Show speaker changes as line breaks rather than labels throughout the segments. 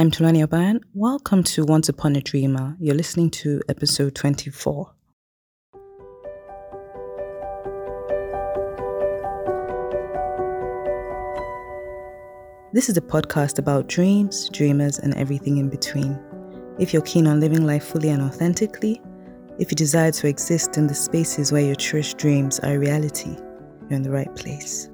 I'm Toluwani Obayan. Welcome to Once Upon a Dreamer. You're listening to episode 24. This is a podcast about dreams, dreamers, and everything in between. If you're keen on living life fully and authentically, if you desire to exist in the spaces where your cherished dreams are reality, you're in the right place.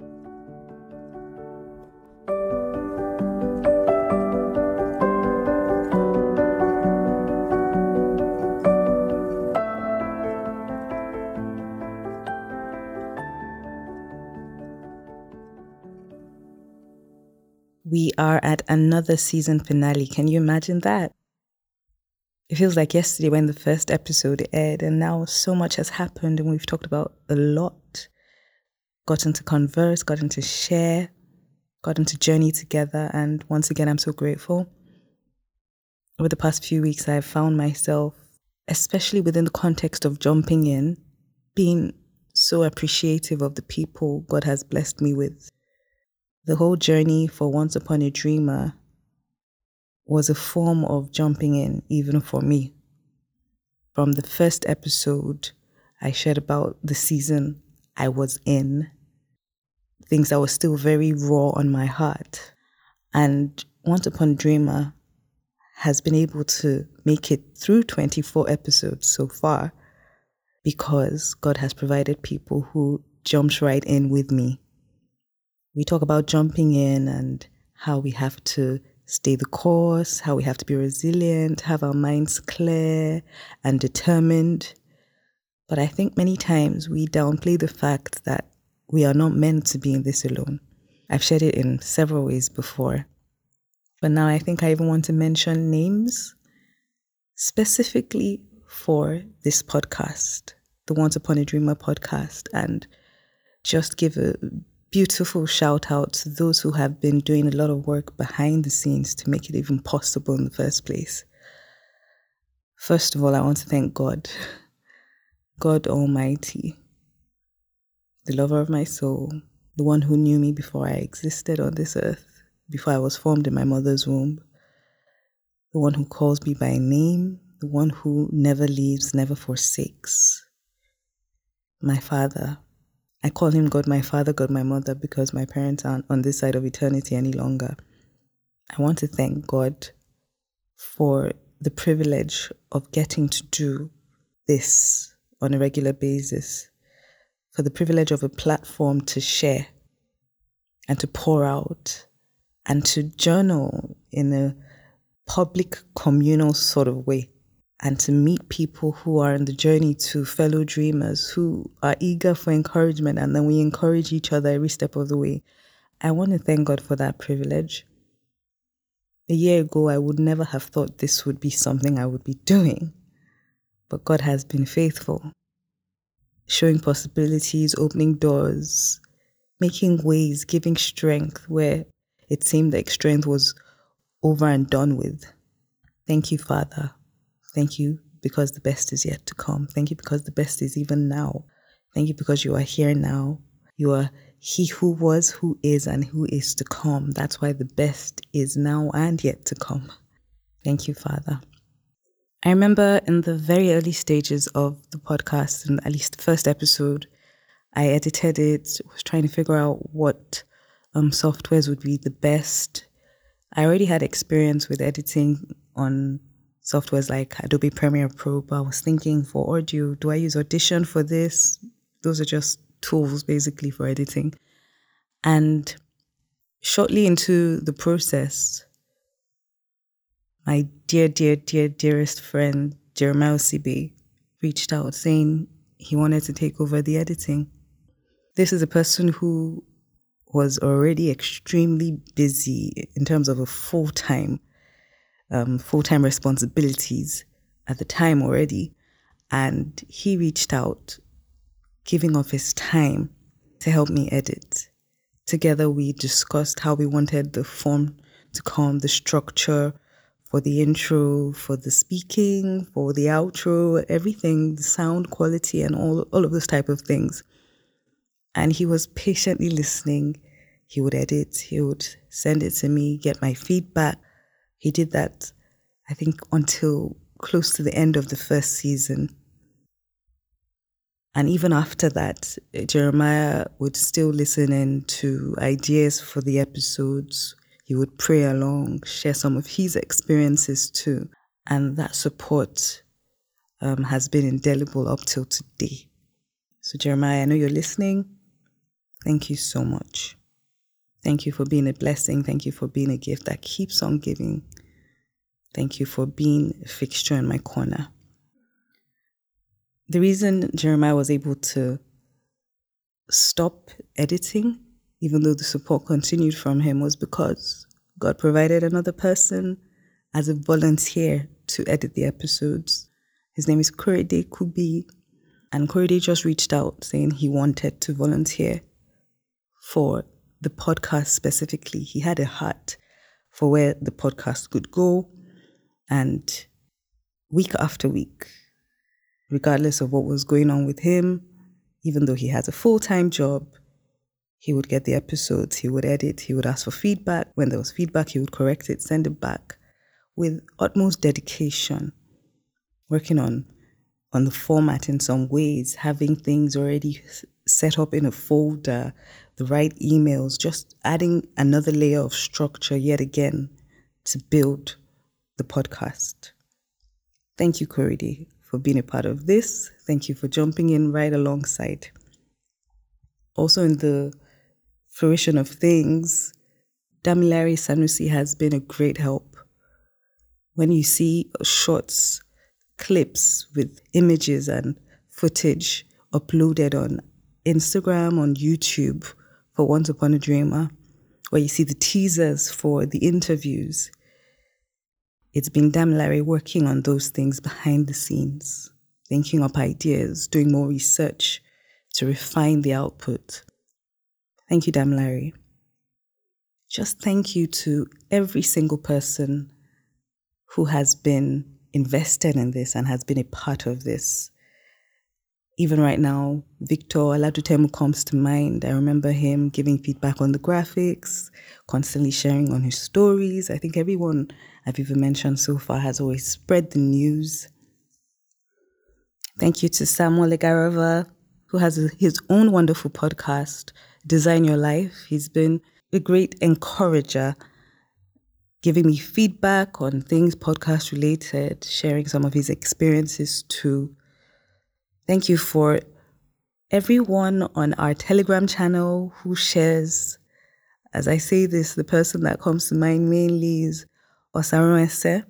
We are at another season finale. Can you imagine that? It feels like yesterday when the first episode aired, and now so much has happened, and we've talked about a lot. Gotten to converse, gotten to share, gotten to journey together, and once again, I'm so grateful. Over the past few weeks, I've found myself, especially within the context of jumping in, being so appreciative of the people God has blessed me with the whole journey for Once Upon a Dreamer was a form of jumping in, even for me. From the first episode, I shared about the season I was in, things that were still very raw on my heart. And Once Upon a Dreamer has been able to make it through 24 episodes so far because God has provided people who jumped right in with me we talk about jumping in and how we have to stay the course, how we have to be resilient, have our minds clear and determined. But I think many times we downplay the fact that we are not meant to be in this alone. I've shared it in several ways before. But now I think I even want to mention names specifically for this podcast, the Once Upon a Dreamer podcast, and just give a beautiful shout out to those who have been doing a lot of work behind the scenes to make it even possible in the first place. First of all, I want to thank God, God Almighty, the lover of my soul, the one who knew me before I existed on this earth, before I was formed in my mother's womb, the one who calls me by name, the one who never leaves, never forsakes, my Father, I call him God my father, God my mother, because my parents aren't on this side of eternity any longer. I want to thank God for the privilege of getting to do this on a regular basis, for the privilege of a platform to share and to pour out and to journal in a public communal sort of way and to meet people who are in the journey to fellow dreamers who are eager for encouragement and then we encourage each other every step of the way. I want to thank God for that privilege. A year ago, I would never have thought this would be something I would be doing, but God has been faithful, showing possibilities, opening doors, making ways, giving strength where it seemed like strength was over and done with. Thank you, Father. Thank you because the best is yet to come. Thank you because the best is even now. Thank you because you are here now. You are He who was, who is, and who is to come. That's why the best is now and yet to come. Thank you, Father. I remember in the very early stages of the podcast, and at least the first episode, I edited it, was trying to figure out what um, softwares would be the best. I already had experience with editing on softwares like Adobe Premiere Pro, but I was thinking for audio, do I use Audition for this? Those are just tools basically for editing. And shortly into the process, my dear, dear, dear, dearest friend, Jeremiah Osibe, reached out saying he wanted to take over the editing. This is a person who was already extremely busy in terms of a full time um, full time responsibilities at the time already. And he reached out, giving of his time to help me edit. Together, we discussed how we wanted the form to come, the structure for the intro, for the speaking, for the outro, everything, the sound quality, and all, all of those type of things. And he was patiently listening. He would edit, he would send it to me, get my feedback He did that, I think, until close to the end of the first season. And even after that, Jeremiah would still listen in to ideas for the episodes. He would pray along, share some of his experiences too. And that support um, has been indelible up till today. So, Jeremiah, I know you're listening. Thank you so much. Thank you for being a blessing. Thank you for being a gift that keeps on giving. Thank you for being a fixture in my corner. The reason Jeremiah was able to stop editing, even though the support continued from him, was because God provided another person as a volunteer to edit the episodes. His name is Korede Kugbiyi. And Korede just reached out saying he wanted to volunteer for the podcast specifically. He had a heart for where the podcast could go. And week after week, regardless of what was going on with him, even though he has a full time job, he would get the episodes, he would edit, he would ask for feedback. When there was feedback, he would correct it, send it back with utmost dedication, working on on the format in some ways, having things already set up in a folder, the right emails, just adding another layer of structure yet again to build the podcast. Thank you, Korede, for being a part of this. Thank you for jumping in right alongside. Also, in the fruition of things, Damilare Sanusi has been a great help. When you see shorts, clips with images and footage uploaded on Instagram, on YouTube for Once Upon a Dreamer, where you see the teasers for the interviews, it's been Damilare working on those things behind the scenes, thinking up ideas, doing more research to refine the output. Thank you, Damilare. Just thank you to every single person who has been invested in this and has been a part of this. Even right now, Victor Aladutemu comes to mind. I remember him giving feedback on the graphics, constantly sharing on his stories. I think everyone I've even mentioned so far has always spread the news. Thank you to Samuel Legarova, who has his own wonderful podcast, Design Your Life. He's been a great encourager, giving me feedback on things podcast related, sharing some of his experiences too. Thank you for everyone on our Telegram channel who shares. As I say this, the person that comes to mind mainly is Osaruese,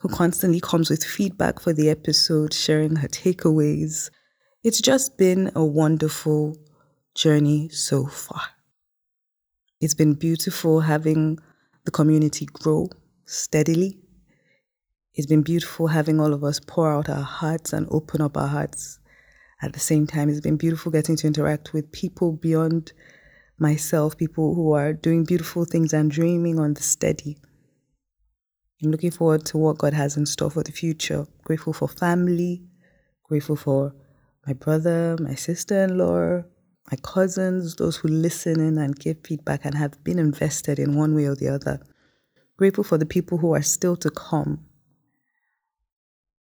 who constantly comes with feedback for the episode, sharing her takeaways. It's just been a wonderful journey so far. It's been beautiful having the community grow steadily. It's been beautiful having all of us pour out our hearts and open up our hearts. At the same time, it's been beautiful getting to interact with people beyond myself, people who are doing beautiful things and dreaming on the steady. I'm looking forward to what God has in store for the future. Grateful for family, grateful for my brother, my sister in law, my cousins, those who listen in and give feedback and have been invested in one way or the other. Grateful for the people who are still to come.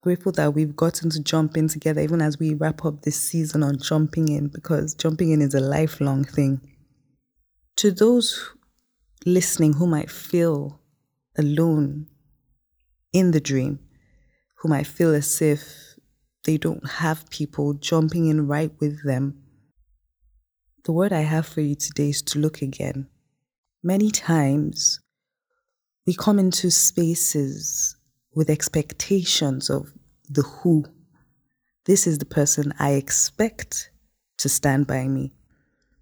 Grateful that we've gotten to jump in together, even as we wrap up this season on jumping in, because jumping in is a lifelong thing. To those listening who might feel alone in the dream who might feel as if they don't have people jumping in right with them. The word I have for you today is to look again. Many times we come into spaces with expectations of the who. This is the person I expect to stand by me.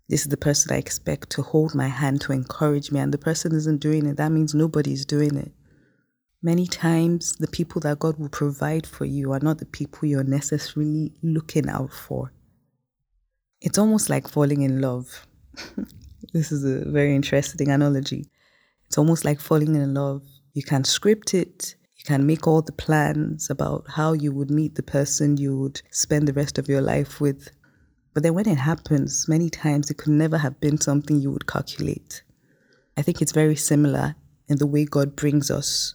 This is the person I expect to hold my hand to encourage me, and the person isn't doing it. That means nobody's doing it. Many times, the people that God will provide for you are not the people you're necessarily looking out for. It's almost like falling in love. this is a very interesting analogy. It's almost like falling in love. You can script it, you can make all the plans about how you would meet the person you would spend the rest of your life with. But then when it happens, many times it could never have been something you would calculate. I think it's very similar in the way God brings us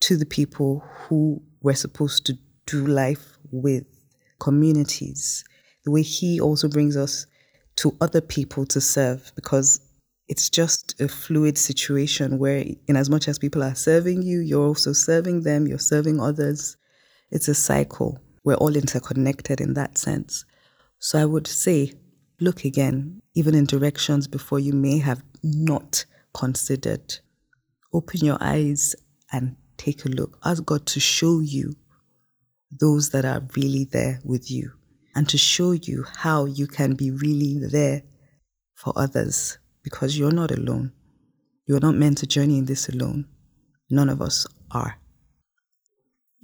to the people who we're supposed to do life with, communities, the way He also brings us to other people to serve, because it's just a fluid situation where, in as much as people are serving you, you're also serving them, you're serving others. It's a cycle. We're all interconnected in that sense. So I would say, look again, even in directions before you may have not considered. Open your eyes and take a look. Ask God to show you those that are really there with you and to show you how you can be really there for others because you're not alone. You're not meant to journey in this alone. None of us are.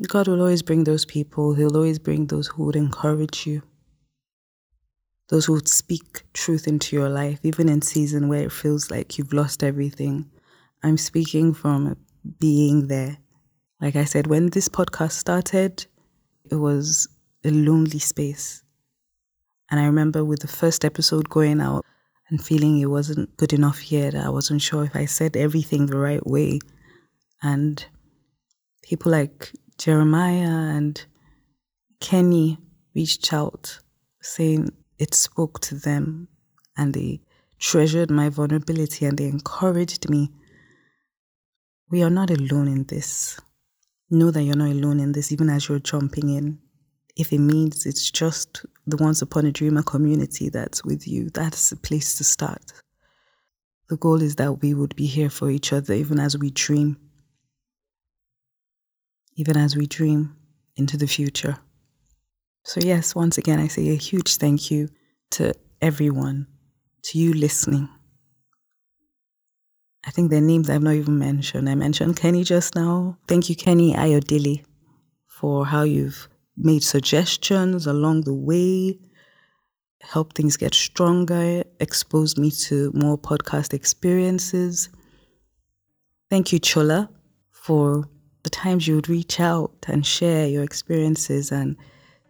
God will always bring those people, He'll always bring those who would encourage you, those who would speak truth into your life, even in season where it feels like you've lost everything. I'm speaking from being there. Like I said, when this podcast started, it was a lonely space. And I remember with the first episode going out and feeling it wasn't good enough yet. I wasn't sure if I said everything the right way. And people like Jeremiah and Kenny reached out saying it spoke to them and they treasured my vulnerability and they encouraged me. We are not alone in this. Know that you're not alone in this, even as you're jumping in. If it means it's just the Once Upon a Dreamer community that's with you, that's the place to start. The goal is that we would be here for each other, even as we dream, even as we dream into the future. So, yes, once again, I say a huge thank you to everyone, to you listening. I think their names I've not even mentioned. I mentioned Kenny just now. Thank you, Kenny Ayodili, for how you've made suggestions along the way, helped things get stronger, exposed me to more podcast experiences. Thank you, Chola, for the times you would reach out and share your experiences and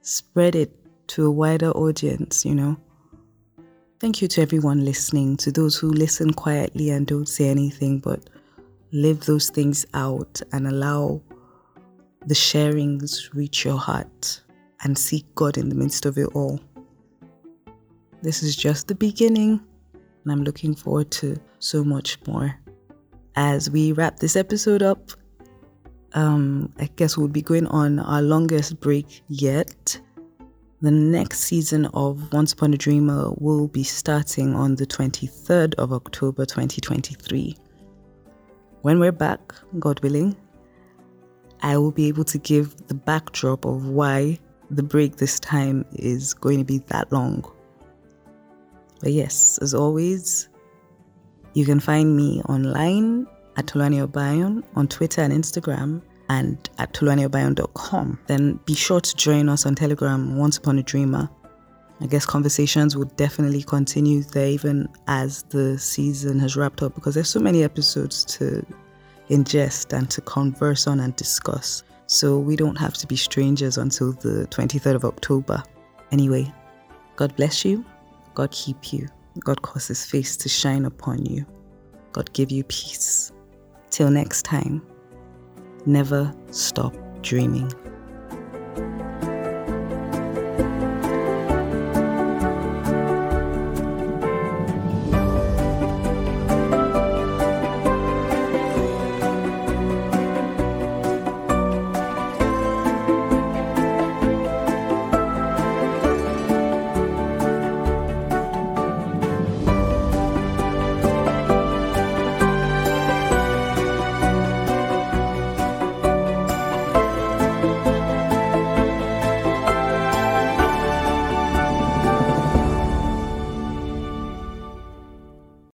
spread it to a wider audience, you know. Thank you to everyone listening, to those who listen quietly and don't say anything, but live those things out and allow the sharings reach your heart and seek God in the midst of it all. This is just the beginning, and I'm looking forward to so much more. As we wrap this episode up, um, I guess we'll be going on our longest break yet. The next season of Once Upon a Dreamer will be starting on the 23rd of October 2023. When we're back, God willing, I will be able to give the backdrop of why the break this time is going to be that long. But yes, as always, you can find me online at Toluwani on Twitter and Instagram and at toluwaniobayan.com. Then be sure to join us on Telegram, Once Upon a Dreamer. I guess conversations will definitely continue there even as the season has wrapped up because there's so many episodes to ingest and to converse on and discuss. So we don't have to be strangers until the 23rd of October. Anyway, God bless you. God keep you. God cause his face to shine upon you. God give you peace. Till next time, never stop dreaming.